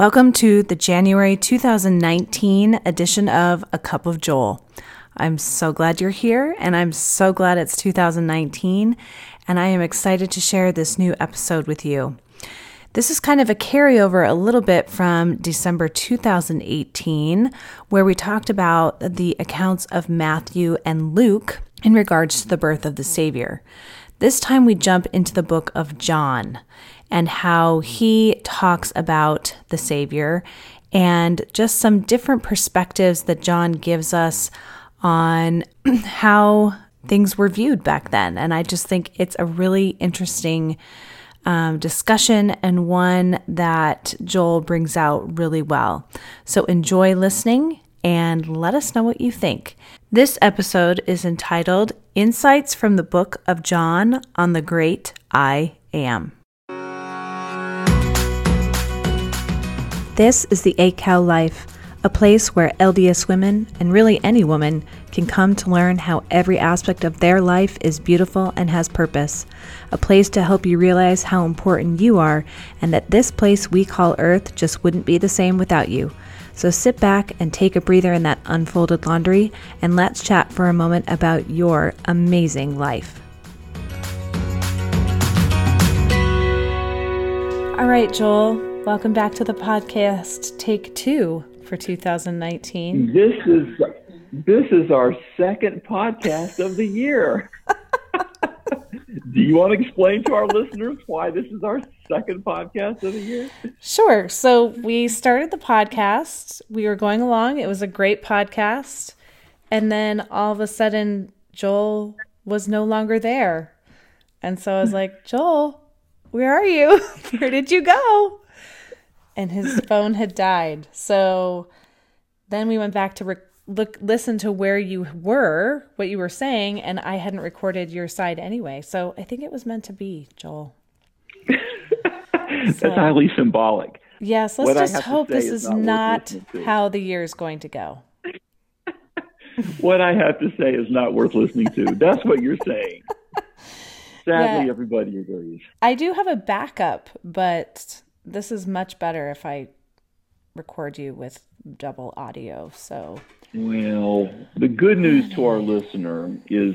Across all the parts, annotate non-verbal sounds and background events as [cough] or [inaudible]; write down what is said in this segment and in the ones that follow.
Welcome to the January 2019 edition of A Cup of Joel. I'm so glad you're here, and I'm so glad it's 2019, and I am excited to share this new episode with you. This is kind of a carryover a little bit from December 2018, where we talked about the accounts of Matthew and Luke in regards to the birth of the Savior. This time we jump into the book of John and how he talks about the Savior and just some different perspectives that John gives us on [clears throat] how things were viewed back then. And I just think it's a really interesting um, discussion and one that Joel brings out really well. So enjoy listening and let us know what you think. This episode is entitled Insights from the Book of John on the Great I Am. This is the Cow Life, a place where LDS women, and really any woman, can come to learn how every aspect of their life is beautiful and has purpose. A place to help you realize how important you are, and that this place we call Earth just wouldn't be the same without you. So sit back and take a breather in that unfolded laundry, and let's chat for a moment about your amazing life. All right, Joel. Welcome back to the podcast, take two for 2019. This is this is our second podcast of the year. [laughs] Do you want to explain to our listeners why this is our second podcast of the year? Sure. So we started the podcast. We were going along. It was a great podcast. And then all of a sudden, Joel was no longer there. And so I was like, Joel, where are you? [laughs] Where did you go? And his phone had died. So then we went back to re- look listen to where you were, what you were saying, and I hadn't recorded your side anyway. So I think it was meant to be, Joel. [laughs] That's so, highly symbolic. Yes, let's what just hope this is, is not, not how the year is going to go. [laughs] what I have to say is not worth listening to. That's what you're saying. [laughs] Sadly, yeah. everybody agrees. I do have a backup, but this is much better if I record you with double audio. So, well, the good news to our listener is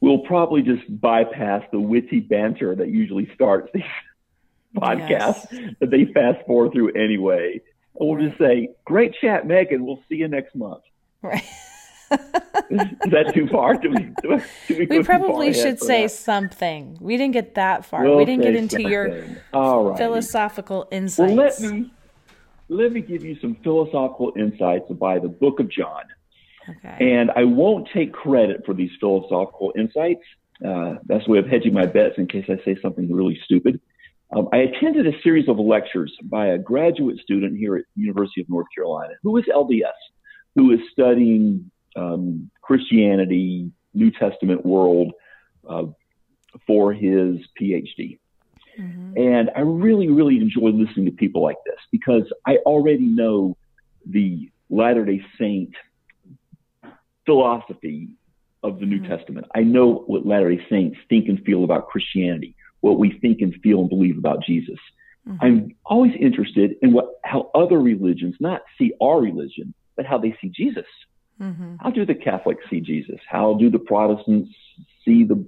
we'll probably just bypass the witty banter that usually starts these [laughs] podcasts yes. that they fast forward through anyway. And we'll just say, "Great chat, Megan. We'll see you next month." Right. [laughs] is that too far? Do we, do we, we probably should say something. We didn't get that far. We'll we didn't get into your philosophical insights. Well, let me let me give you some philosophical insights by the Book of John. Okay. And I won't take credit for these philosophical insights. Uh, that's the way of hedging my bets in case I say something really stupid. Um, I attended a series of lectures by a graduate student here at University of North Carolina who is LDS, who is studying um, Christianity, New Testament world uh, for his PhD. Mm-hmm. And I really, really enjoy listening to people like this because I already know the Latter day Saint philosophy of the New mm-hmm. Testament. I know what Latter day Saints think and feel about Christianity, what we think and feel and believe about Jesus. Mm-hmm. I'm always interested in what how other religions not see our religion, but how they see Jesus. Mm-hmm. How do the Catholics see Jesus? How do the Protestants see the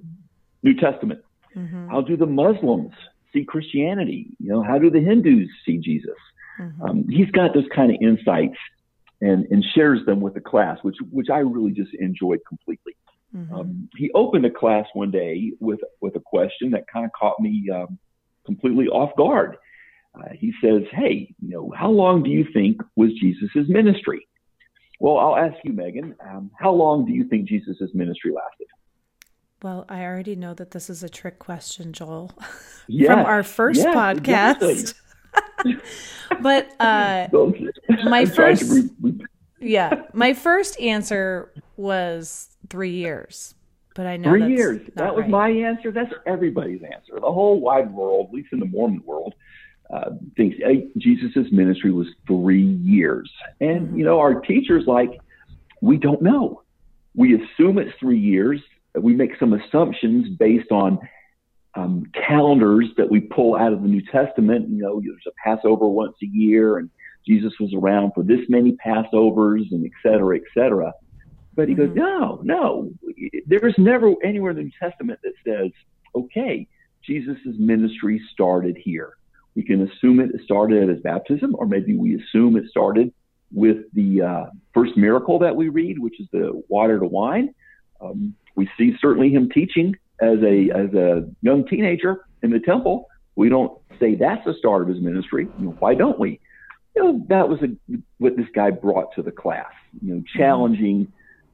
New Testament? Mm-hmm. How do the Muslims see Christianity? You know, how do the Hindus see Jesus? Mm-hmm. Um, he's got those kind of insights and, and shares them with the class, which which I really just enjoyed completely. Mm-hmm. Um, he opened a class one day with with a question that kind of caught me um, completely off guard. Uh, he says, "Hey, you know, how long do you think was Jesus's ministry?" Well, I'll ask you, Megan, um, how long do you think Jesus' ministry lasted? Well, I already know that this is a trick question, Joel, yes. [laughs] from our first yes, podcast. Exactly. [laughs] but uh, [laughs] my first, yeah, my first answer was three years. But I know three years. That was right. my answer. That's everybody's answer. The whole wide world, at least in the Mormon world, uh, thinks hey, Jesus' ministry was three years. And, mm-hmm. you know, our teachers like, we don't know. We assume it's three years. We make some assumptions based on um, calendars that we pull out of the New Testament. You know, there's a Passover once a year, and Jesus was around for this many Passovers and et cetera, et cetera. But he mm-hmm. goes, no, no, there's never anywhere in the New Testament that says, okay, Jesus' ministry started here. We can assume it started at his baptism, or maybe we assume it started with the uh, first miracle that we read, which is the water to wine. Um, we see certainly him teaching as a as a young teenager in the temple. We don't say that's the start of his ministry. You know, why don't we? You know, that was a, what this guy brought to the class. You know, challenging.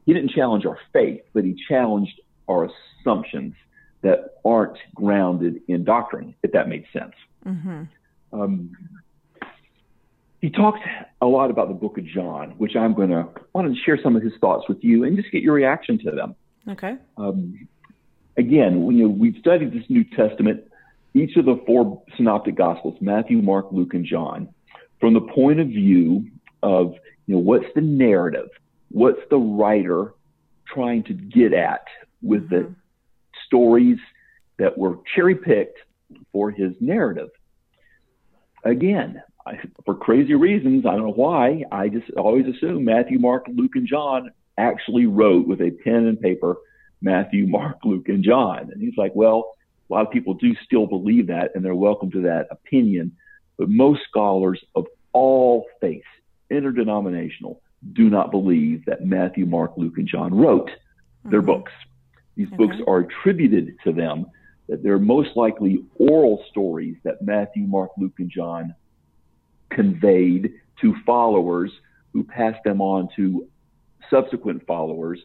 He didn't challenge our faith, but he challenged our assumptions that aren't grounded in doctrine. If that made sense. Mm-hmm. Um, he talks a lot about the book of John, which I'm going to want to share some of his thoughts with you and just get your reaction to them. Okay. Um, again, you know, we've studied this New Testament, each of the four synoptic gospels, Matthew, Mark, Luke, and John, from the point of view of, you know, what's the narrative? What's the writer trying to get at with mm-hmm. the stories that were cherry picked for his narrative? Again, I, for crazy reasons, I don't know why, I just always assume Matthew, Mark, Luke, and John actually wrote with a pen and paper Matthew, Mark, Luke, and John. And he's like, well, a lot of people do still believe that, and they're welcome to that opinion. But most scholars of all faiths, interdenominational, do not believe that Matthew, Mark, Luke, and John wrote mm-hmm. their books. These okay. books are attributed to them, that they're most likely oral stories that Matthew, Mark, Luke, and John conveyed to followers who passed them on to subsequent followers.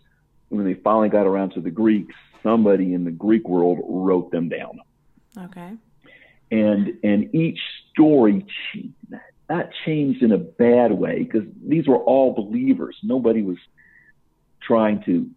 When they finally got around to the Greeks, somebody in the Greek world wrote them down. Okay. And and each story that changed in a bad way because these were all believers. Nobody was trying to,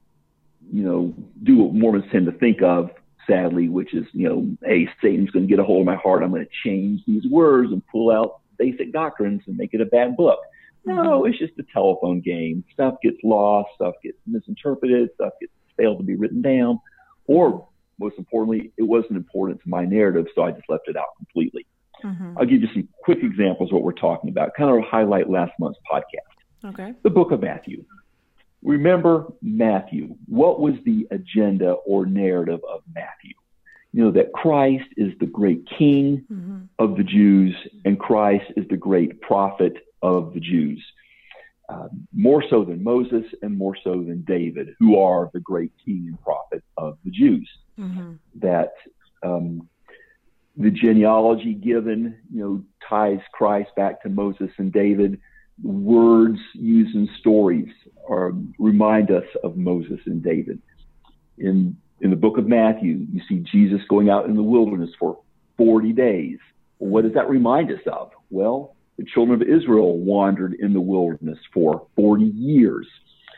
you know, do what Mormons tend to think of, sadly, which is, you know, hey, Satan's going to get a hold of my heart. I'm going to change these words and pull out basic doctrines and make it a bad book. No, mm-hmm. it's just a telephone game. Stuff gets lost, stuff gets misinterpreted, stuff gets failed to be written down, or most importantly, it wasn't important to my narrative, so I just left it out completely. Mm-hmm. I'll give you some quick examples of what we're talking about, kind of highlight last month's podcast. Okay. The book of Matthew. Remember Matthew. What was the agenda or narrative of Matthew? you know, that Christ is the great king mm-hmm. of the Jews and Christ is the great prophet of the Jews. Uh, more so than Moses and more so than David, who are the great king and prophet of the Jews. Mm-hmm. That um, the genealogy given, you know, ties Christ back to Moses and David. Words used in stories are, remind us of Moses and David. In in the book of Matthew, you see Jesus going out in the wilderness for 40 days. what does that remind us of? Well, the children of Israel wandered in the wilderness for 40 years.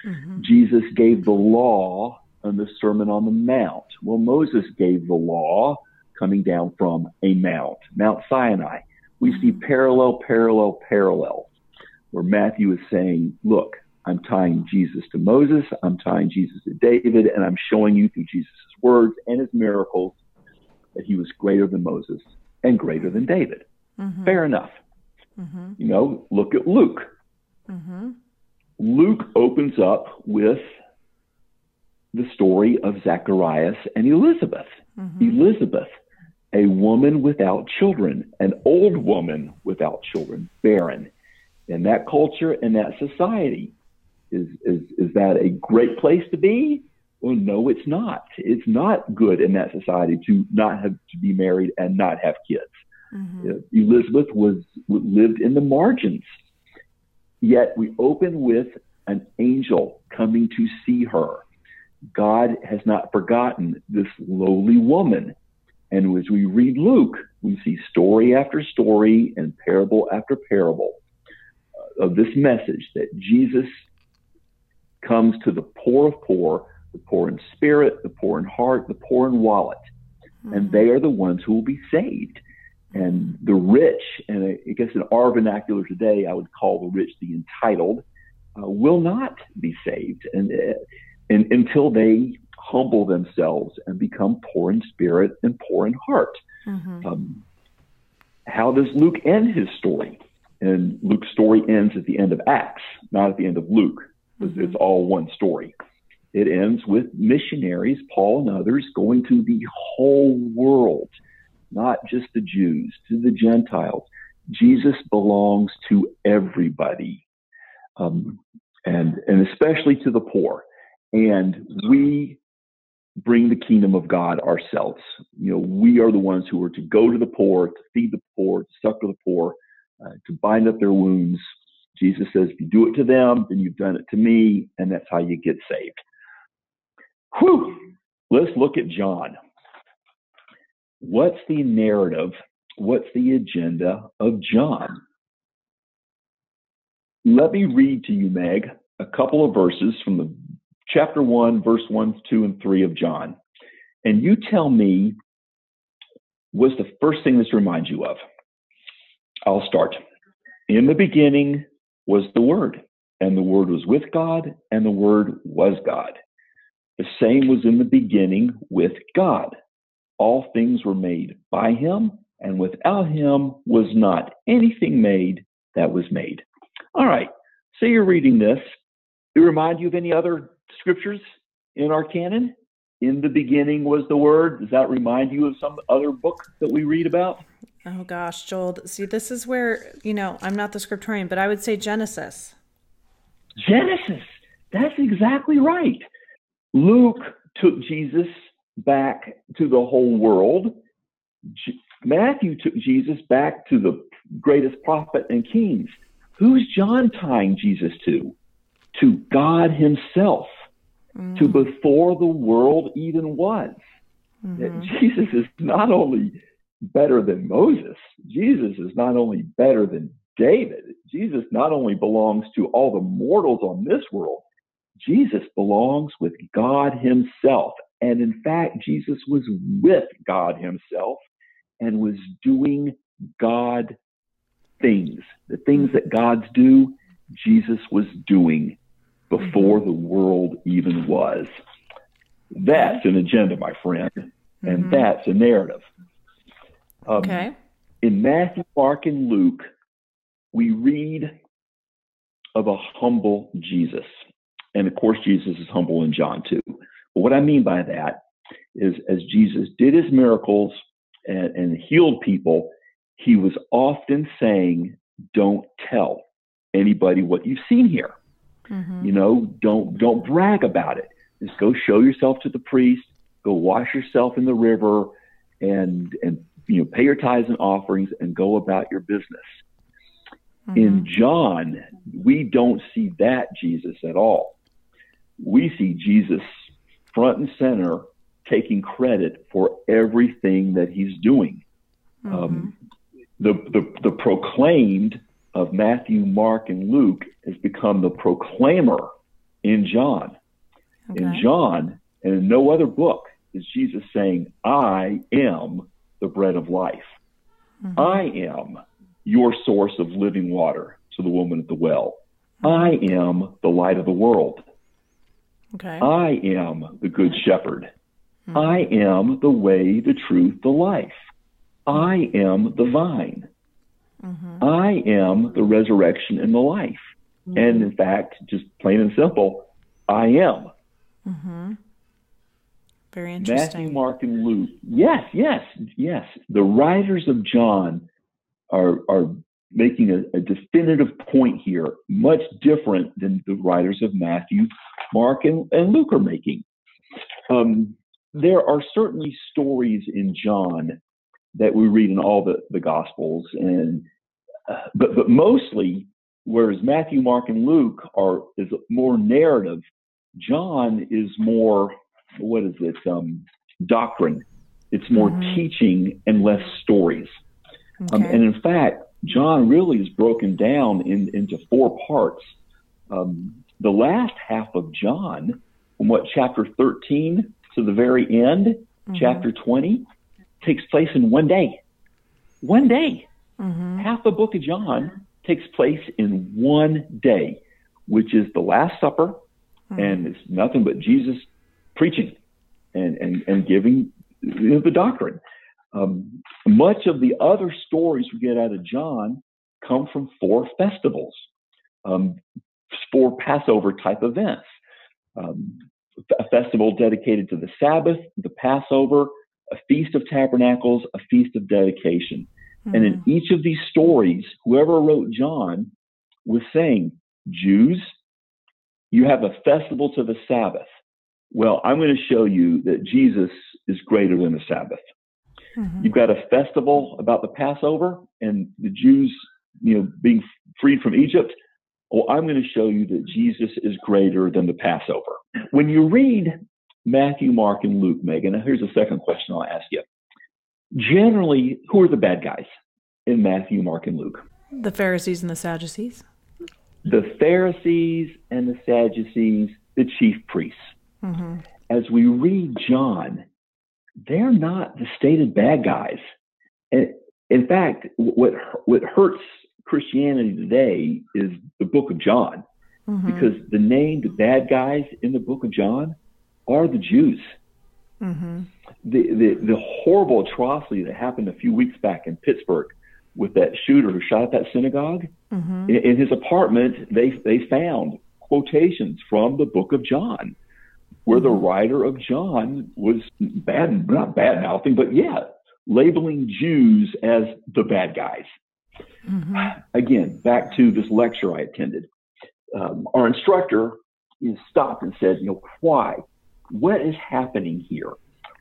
Mm-hmm. Jesus gave the law on the Sermon on the Mount. Well, Moses gave the law coming down from a mount, Mount Sinai. We see mm-hmm. parallel, parallel, parallel, where Matthew is saying, look, I'm tying Jesus to Moses. I'm tying Jesus to David, and I'm showing you through Jesus' words and his miracles that he was greater than Moses and greater than David. Mm-hmm. Fair enough. Mm-hmm. You know, look at Luke. Mm-hmm. Luke opens up with the story of Zacharias and Elizabeth. Mm-hmm. Elizabeth, a woman without children, an old woman without children, barren. In that culture, in that society, is, is, is that a great place to be? Well, no, it's not. It's not good in that society to not have to be married and not have kids. Mm-hmm. Elizabeth was lived in the margins. Yet we open with an angel coming to see her. God has not forgotten this lowly woman. And as we read Luke, we see story after story and parable after parable of this message that Jesus comes to the poor of poor, the poor in spirit, the poor in heart, the poor in wallet. Mm-hmm. And they are the ones who will be saved. And the rich, and I guess in our vernacular today, I would call the rich the entitled, uh, will not be saved and, uh, and until they humble themselves and become poor in spirit and poor in heart. Mm-hmm. Um, how does Luke end his story? And Luke's story ends at the end of Acts, not at the end of Luke. It's all one story. It ends with missionaries, Paul and others, going to the whole world, not just the Jews, to the Gentiles. Jesus belongs to everybody, um, and and especially to the poor. And we bring the kingdom of God ourselves. You know, we are the ones who are to go to the poor, to feed the poor, to succor the poor, uh, to bind up their wounds. Jesus says, if you do it to them, then you've done it to me, and that's how you get saved. Whew. Let's look at John. What's the narrative? What's the agenda of John? Let me read to you, Meg, a couple of verses from the chapter 1, verse 1, 2, and 3 of John. And you tell me what's the first thing this reminds you of? I'll start. In the beginning was the Word, and the Word was with God, and the Word was God. The same was in the beginning with God. All things were made by him, and without him was not anything made that was made. All right, so you're reading this. Do it remind you of any other scriptures in our canon? In the beginning was the Word. Does that remind you of some other book that we read about? Oh gosh, Joel. See, this is where, you know, I'm not the scriptorian, but I would say Genesis. Genesis. That's exactly right. Luke took Jesus back to the whole world. Matthew took Jesus back to the greatest prophet and kings. Who's John tying Jesus to? To God Himself, mm. to before the world even was. Mm-hmm. [laughs] Jesus is not only better than Moses, Jesus is not only better than David, Jesus not only belongs to all the mortals on this world, Jesus belongs with God Himself. And in fact, Jesus was with God Himself and was doing God things. The things that God's do, Jesus was doing before the world even was. That's an agenda, my friend, and mm-hmm. that's a narrative. Um, okay. In Matthew, Mark, and Luke, we read of a humble Jesus. And of course, Jesus is humble in John too. But what I mean by that is as Jesus did his miracles and, and healed people, he was often saying, Don't tell anybody what you've seen here. Mm-hmm. You know, don't don't brag about it. Just go show yourself to the priest, go wash yourself in the river and and you know pay your tithes and offerings and go about your business. Mm-hmm. In John, we don't see that Jesus at all we see Jesus front and center taking credit for everything that he's doing. Mm-hmm. Um, the, the, the proclaimed of Matthew, Mark, and Luke has become the proclaimer in John. Okay. In John, and in no other book, is Jesus saying, I am the bread of life. Mm-hmm. I am your source of living water to the woman at the well. Mm-hmm. I am the light of the world. Okay. I am the good shepherd. Hmm. I am the way, the truth, the life. I am the vine. Mm-hmm. I am the resurrection and the life. Mm-hmm. And in fact, just plain and simple, I am. Very interesting. Matthew, Mark, and Luke. Yes, yes, yes. The writers of John are are making a, a, definitive point here, much different than the writers of Matthew, Mark, and, and Luke are making. Um, there are certainly stories in John that we read in all the, the Gospels, and uh, but but mostly, whereas Matthew, Mark, and Luke are is more narrative, John is more what is it? Um, doctrine. It's more mm-hmm. teaching and less stories. Um, okay. Um, and in fact, John really is broken down in, into four parts. Um, the last half of John, from what chapter 13 to the very end, mm-hmm. chapter 20, takes place in one day. One day. Mm-hmm. Half the book of John takes place in one day, which is the Last Supper, mm-hmm. and it's nothing but Jesus preaching and, and, and giving the doctrine. Um, much of the other stories we get out of John come from four festivals, um, four Passover type events. Um, a festival dedicated to the Sabbath, the Passover, a Feast of Tabernacles, a Feast of Dedication. Mm-hmm. And in hmm. each of these stories, whoever wrote John was saying, Jews, you have a festival to the Sabbath. Well, I'm going to show you that Jesus is greater than the Sabbath. Mm-hmm. You've got a festival about the Passover and the Jews, you know, being freed from Egypt. Well, I'm going to show you that Jesus is greater than the Passover. When you read Matthew, Mark, and Luke, Megan, here's a second question I'll ask you. Generally, who are the bad guys in Matthew, Mark, and Luke? The Pharisees and the Sadducees. The Pharisees and the Sadducees, the chief priests. Mm-hmm. As we read John, they're not the stated bad guys. And in fact, what what hurts Christianity today is the Book of John, mm-hmm. because the named bad guys in the Book of John are the Jews. Mm-hmm. The, the the horrible atrocity that happened a few weeks back in Pittsburgh with that shooter who shot at that synagogue. Mm-hmm. In, in his apartment, they they found quotations from the Book of John where the mm-hmm. writer of John was bad, not bad mouthing, but yeah, labeling Jews as the bad guys. Mm-hmm. Again, back to this lecture I attended. Um, our instructor stopped and said, you know, why? What is happening here?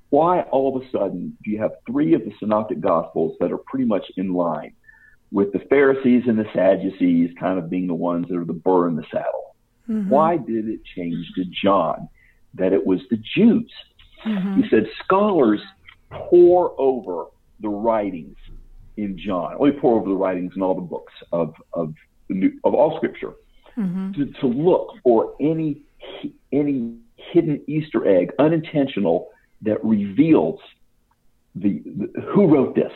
Why all of a sudden do you have three of the synoptic gospels that are pretty much in line with the Pharisees and the Sadducees kind of being the ones that are the burr in the saddle? Mm-hmm. Why did it change to John? That it was the Jews. Mm-hmm. He said scholars pour over the writings in John. Only pour over the writings in all the books of of the new, of all Scripture mm-hmm. to, to look for any any hidden Easter egg, unintentional, that reveals the, the who wrote this,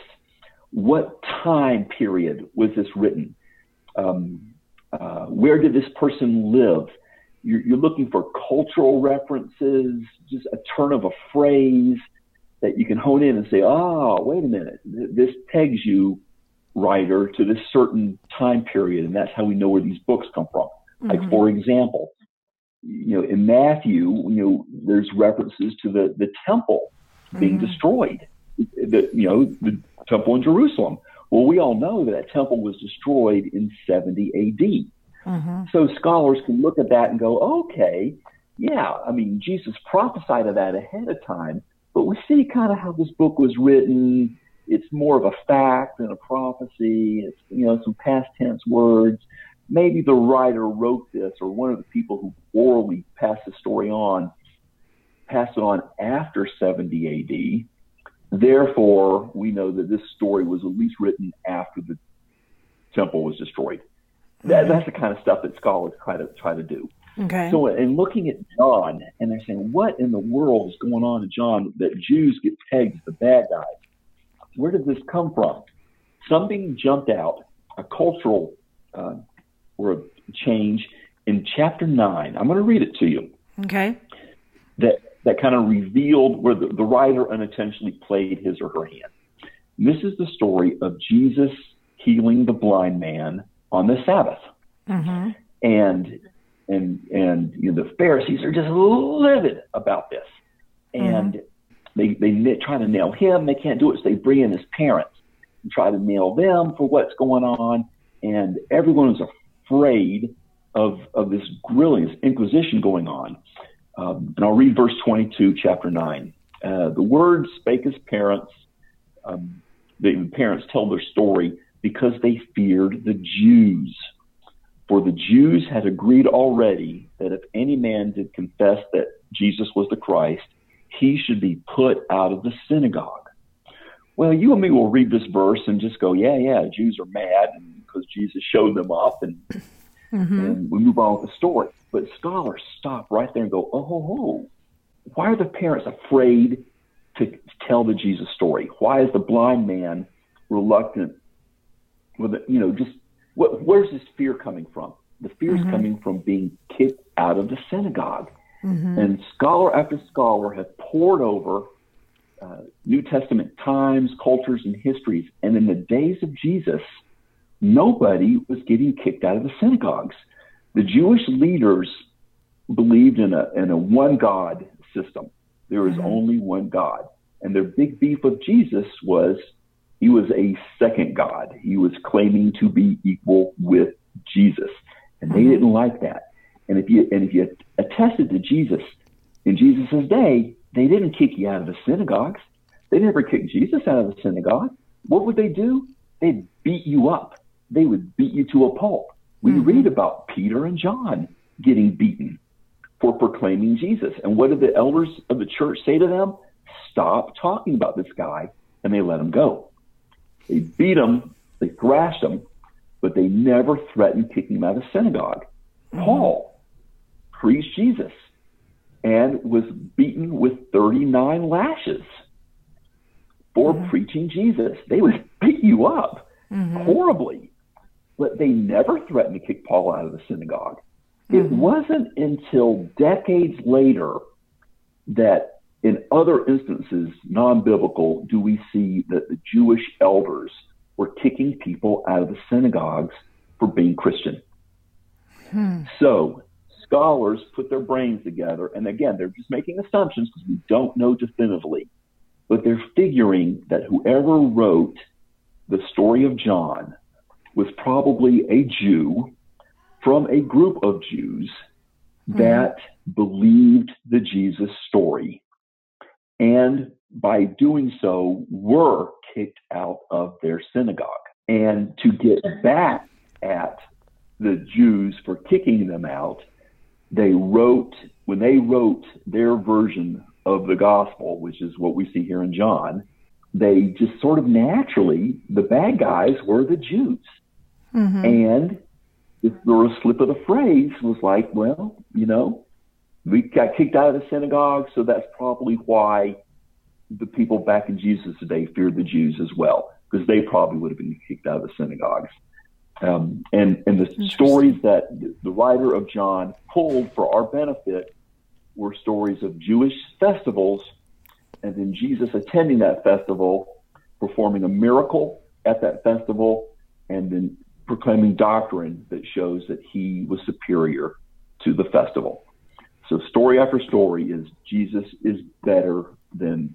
what time period was this written, um, uh, where did this person live, you're, you're looking for cultural references, just a turn of a phrase that you can hone in and say, oh, wait a minute, this pegs you, writer, to this certain time period, and that's how we know where these books come from. Mm-hmm. Like, for example, you know, in Matthew, you know, there's references to the, the temple being mm-hmm. destroyed, the, you know, the temple in Jerusalem. Well, we all know that that temple was destroyed in 70 AD. Mm-hmm. So scholars can look at that and go, okay, yeah, I mean, Jesus prophesied of that ahead of time, but we see kind of how this book was written. It's more of a fact than a prophecy. It's, you know, some past tense words. Maybe the writer wrote this or one of the people who orally passed the story on passed it on after 70 AD. Therefore, we know that this story was at least written after the temple was destroyed. That, that's the kind of stuff that scholars try to try to do. Okay. So, in looking at John, and they're saying, what in the world is going on in John that Jews get pegged as the bad guys? Where did this come from? Something jumped out, a cultural uh, or a change in chapter nine. I'm going to read it to you. Okay. That that kind of revealed where the, the writer unintentionally played his or her hand. And this is the story of Jesus healing the blind man on the Sabbath. Mm-hmm. And and and you know, the Pharisees are just livid about this, and mm-hmm. they they try to nail him. They can't do it, so they bring in his parents and try to nail them for what's going on. And everyone is afraid of of this grilling, this inquisition going on. Um, and I'll read verse 22, chapter 9. Uh, the word spake his parents. Um, the parents tell their story because they feared the Jews. For the Jews had agreed already that if any man did confess that Jesus was the Christ, he should be put out of the synagogue. Well, you and me will read this verse and just go, yeah, yeah, Jews are mad because Jesus showed them up, and, mm-hmm. and we move on with the story. But scholars stop right there and go, oh, oh, oh. why are the parents afraid to tell the Jesus story? Why is the blind man reluctant with you know just what, where's this fear coming from? The fear is mm-hmm. coming from being kicked out of the synagogue. Mm-hmm. And scholar after scholar have poured over uh, New Testament times, cultures, and histories. And in the days of Jesus, nobody was getting kicked out of the synagogues. The Jewish leaders believed in a, in a one God system. There is mm-hmm. only one God. And their big beef with Jesus was he was a second God. He was claiming to be equal with Jesus. And they mm-hmm. didn't like that. And if you and if you attested to Jesus in Jesus' day, they didn't kick you out of the synagogues. They never kicked Jesus out of the synagogue. What would they do? They'd beat you up. They would beat you to a pulp. We mm-hmm. read about Peter and John getting beaten for proclaiming Jesus. And what did the elders of the church say to them? Stop talking about this guy, and they let him go. They beat him, they thrashed him, but they never threatened kicking him out of the synagogue. Mm-hmm. Paul preached Jesus and was beaten with 39 lashes for mm-hmm. preaching Jesus. They would [laughs] beat you up mm-hmm. horribly, but they never threatened to kick Paul out of the synagogue. It mm-hmm. wasn't until decades later that in other instances, non biblical, do we see that the Jewish elders were kicking people out of the synagogues for being Christian. Hmm. So scholars put their brains together, and again, they're just making assumptions because we don't know definitively, but they're figuring that whoever wrote the story of John was probably a Jew from a group of Jews mm-hmm. that believed the Jesus story and by doing so were kicked out of their synagogue. And to get back at the Jews for kicking them out, they wrote, when they wrote their version of the gospel, which is what we see here in John, they just sort of naturally, the bad guys were the Jews. Mm-hmm. And if there was a slip of the phrase was like, well, you know, we got kicked out of the synagogue, so that's probably why the people back in Jesus' day feared the Jews as well, because they probably would have been kicked out of the synagogues. Um, and and the stories that the writer of John pulled for our benefit were stories of Jewish festivals, and then Jesus attending that festival, performing a miracle at that festival, and then proclaiming doctrine that shows that he was superior to the festival. So story after story is Jesus is better than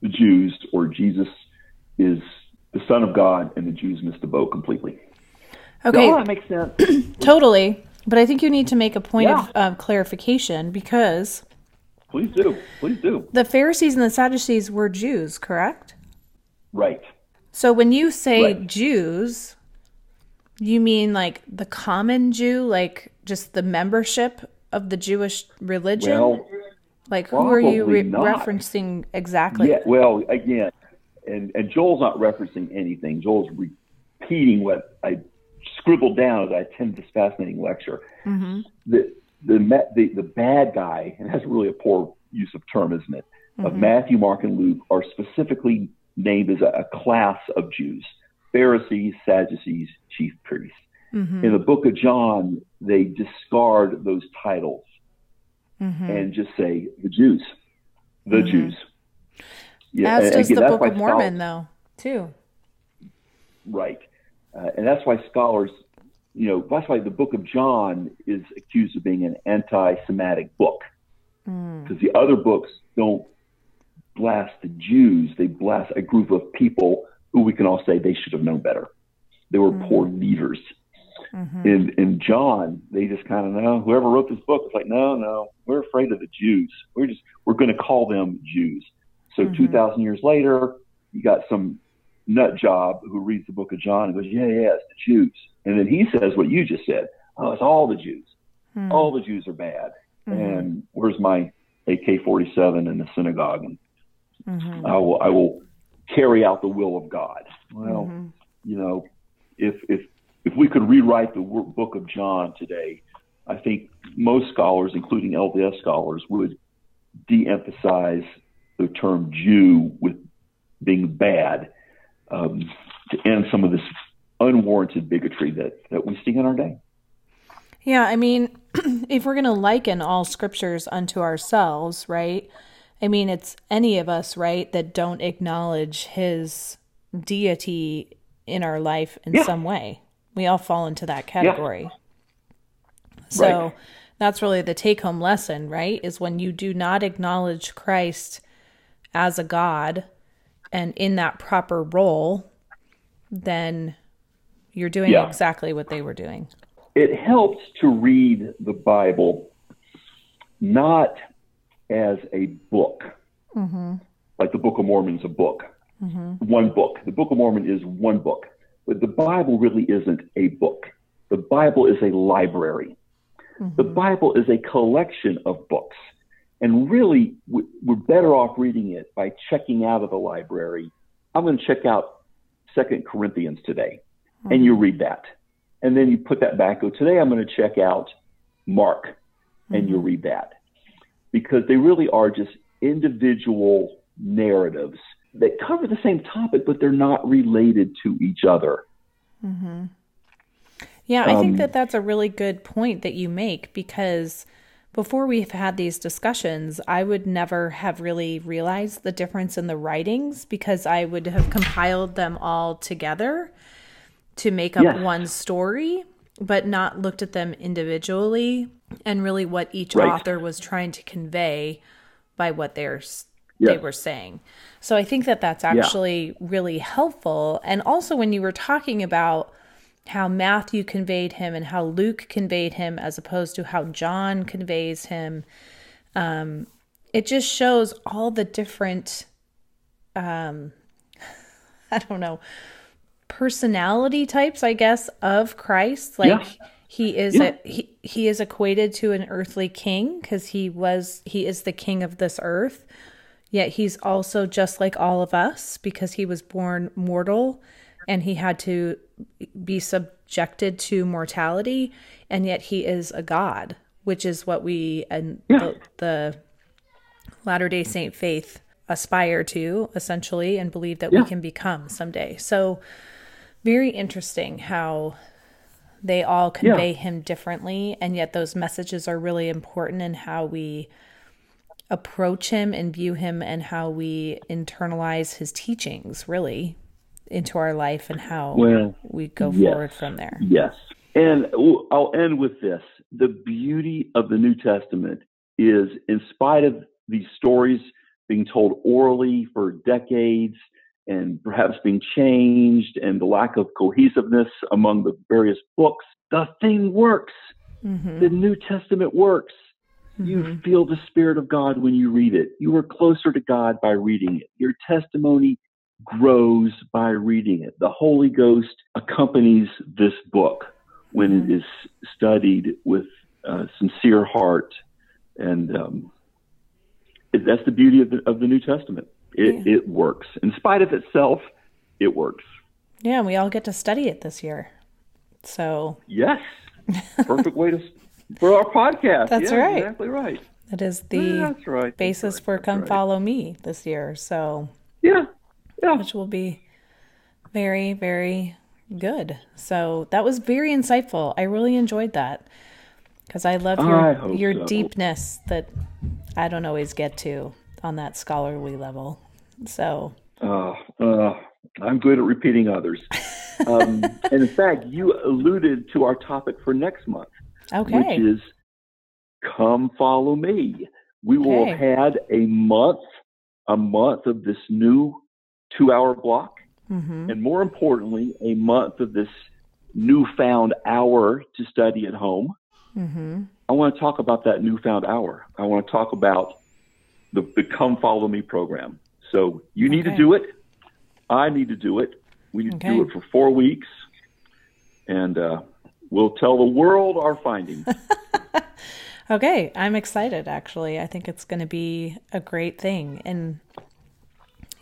the Jews or Jesus is the Son of God and the Jews missed the boat completely. Okay. Does that makes sense? [clears throat] totally. But I think you need to make a point yeah. of uh, clarification because. Please do. Please do. The Pharisees and the Sadducees were Jews, correct? Right. So when you say right. Jews, you mean like the common Jew, like just the membership of the Jewish religion? Well, like, who are you re- referencing exactly? Yeah, well, again, and, and Joel's not referencing anything. Joel's repeating what I scribbled down as I attended this fascinating lecture. Mm-hmm. The, the, the, the bad guy, and that's really a poor use of term, isn't it? Mm-hmm. Of Matthew, Mark, and Luke are specifically named as a, a class of Jews Pharisees, Sadducees, chief priests. Mm-hmm. In the book of John, they discard those titles mm-hmm. and just say the Jews, the mm-hmm. Jews. Yeah, As does again, the Book of Mormon, though, too. Right, uh, and that's why scholars, you know, that's why the Book of John is accused of being an anti-Semitic book, because mm. the other books don't blast the Jews; they blast a group of people who we can all say they should have known better. They were mm. poor leaders Mm-hmm. In in John, they just kind of know whoever wrote this book was like, no, no, we're afraid of the Jews. We're just we're going to call them Jews. So mm-hmm. two thousand years later, you got some nut job who reads the book of John and goes, yeah, yeah, it's the Jews. And then he says what you just said. Oh, it's all the Jews. Mm-hmm. All the Jews are bad. Mm-hmm. And where's my AK-47 in the synagogue? And mm-hmm. I will I will carry out the will of God. Well, mm-hmm. you know, if if if we could rewrite the book of John today, I think most scholars, including LDS scholars, would de emphasize the term Jew with being bad um, to end some of this unwarranted bigotry that, that we see in our day. Yeah, I mean, [clears throat] if we're going to liken all scriptures unto ourselves, right? I mean, it's any of us, right, that don't acknowledge his deity in our life in Yeah. some way. We all fall into that category. So Right. that's really the take home lesson, right? Is when you do not acknowledge Christ as a God and in that proper role, then you're doing Yeah. exactly what they were doing. it helps to read the Bible not as a book, mm-hmm. like the Book of Mormon is a book, mm-hmm. one book. The Book of Mormon is one book, but the Bible really isn't a book. The Bible is a library. Mm-hmm. The Bible is a collection of books. And really, we- we're better off reading it by checking out of the library. I'm going to check out Second Corinthians today, and you mm-hmm. read that and then you put that back. Go today. I'm going to check out Mark, and you mm-hmm. read that because they really are just individual narratives that cover the same topic, but they're not related to each other. Yeah, I think Um, that that's a really good point that you make because before we've had these discussions, I would never have really realized the difference in the writings because I would have compiled them all together to make up Yes. one story, but not looked at them individually and really what each Right. author was trying to convey by what they're they were saying. So I think that that's actually really helpful. And also when you were talking about how Matthew conveyed him and how Luke conveyed him as opposed to how John conveys him, um, it just shows all the different, um, [laughs] I don't know, personality types, I guess, of Christ. Like Yeah. he is Yeah. a he, he is equated to an earthly king because he was he is the king of this earth. Yet he's also just like all of us because he was born mortal and he had to be subjected to mortality and yet he is a god, which is what we and Yeah. the, the Latter-day Saint faith aspire to essentially and believe that Yeah. we can become someday. So very interesting how they all convey him differently and yet those messages are really important in how we approach him and view him and how we internalize his teachings really into our life and how Well, we go yes. forward from there. Yes. And I'll end with this. The beauty of the New Testament is, in spite of these stories being told orally for decades and perhaps being changed and the lack of cohesiveness among the various books, the thing works. Mhm. The New Testament works. You mm-hmm. feel the Spirit of God when you read it. You are closer to God by reading it. Your testimony grows by reading it. The Holy Ghost accompanies this book when it mm-hmm. is studied with a sincere heart. And um, it, that's the beauty of the, of the New Testament. It, it works. In spite of itself, it works. Yeah, and we all get to study it this year. So Yes. Perfect way to for our podcast. That's Yeah, right. Exactly right. that is the Yeah, that's right. Basis right. for That's Come right. Follow Me this year. So Yeah. Yeah. which will be very, very good. So that was very insightful. I really enjoyed that because I love your hope your so. deepness that I don't always get to on that scholarly level. So Uh, uh, I'm good at repeating others. [laughs] Um, and in fact, you alluded to our topic for next month, okay, which is come follow me. We will have had a month, a month of this new two hour block. hmm And more importantly, a month of this newfound hour to study at home. Mm-hmm. I want to talk about that newfound hour. I want to talk about the, the Come Follow Me program. So you need Okay. to do it. I need to do it. We need to do it for four weeks, and uh, we'll tell the world our findings. [laughs] Okay, I'm excited actually. I think it's going to be a great thing. And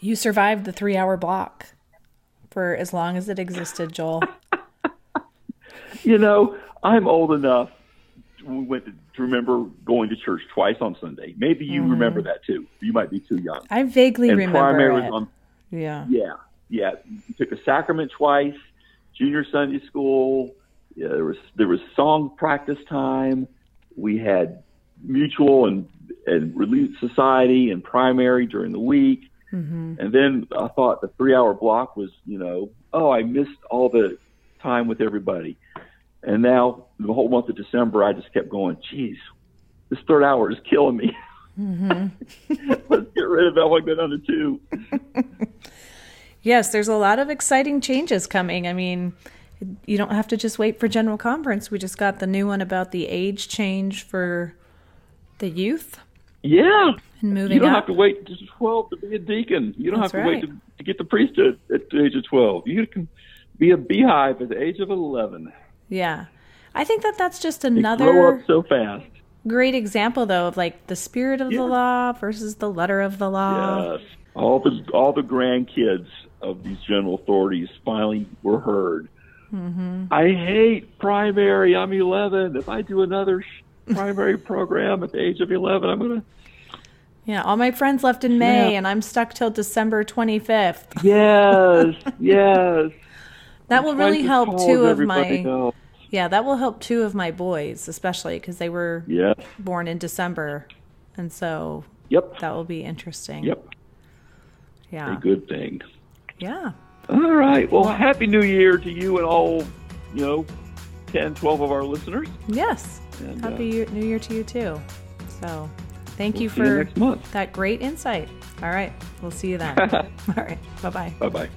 you survived the three hour block for as long as it existed, Joel. [laughs] you know, I'm old enough to, went to, to remember going to church twice on Sunday. Maybe you mm-hmm. remember that too. You might be too young. I vaguely and remember primary it. was on yeah. Yeah, yeah. You took a sacrament twice. Junior Sunday school. Yeah, there was there was song practice time. We had mutual and and relief society and primary during the week. hmm And then I thought the three hour block was you know oh, I missed all the time with everybody. And now the whole month of December, I just kept going, geez, this third hour is killing me. Mm-hmm. [laughs] Let's get rid of that. I want to go down to two. [laughs] yes, there's a lot of exciting changes coming. I mean, you don't have to just wait for general conference. We just got the new one about the age change for the youth. Yeah. And moving You don't up. have to wait to 12 to be a deacon. You don't That's have to right. wait to, to get the priesthood at the age of 12. You can be a beehive at the age of 11. Yeah. I think that that's just They grow another up so fast. great example, though, of like the spirit of Yeah. the law versus the letter of the law. Yes. All the all the grandkids of these general authorities finally were heard. Mm-hmm. I hate primary. I'm 11. If I do another primary [laughs] program at the age of 11, I'm gonna. Yeah. All my friends left in May, Yeah. and I'm stuck till December 25th. Yes, [laughs] yes. That will really as help two of my. else. Yeah, that will help two of my boys, especially because they were Yes. born in December, and so Yep. that will be interesting. Yep. Yeah, a good thing. Yeah. All right. Well, happy New Year to you and all, you know, 10, 12 of our listeners. Yes. And, uh, Happy year, New Year to you too. So, thank we'll you for you that great insight. All right. We'll see you then. [laughs] All right. Bye bye. Bye bye.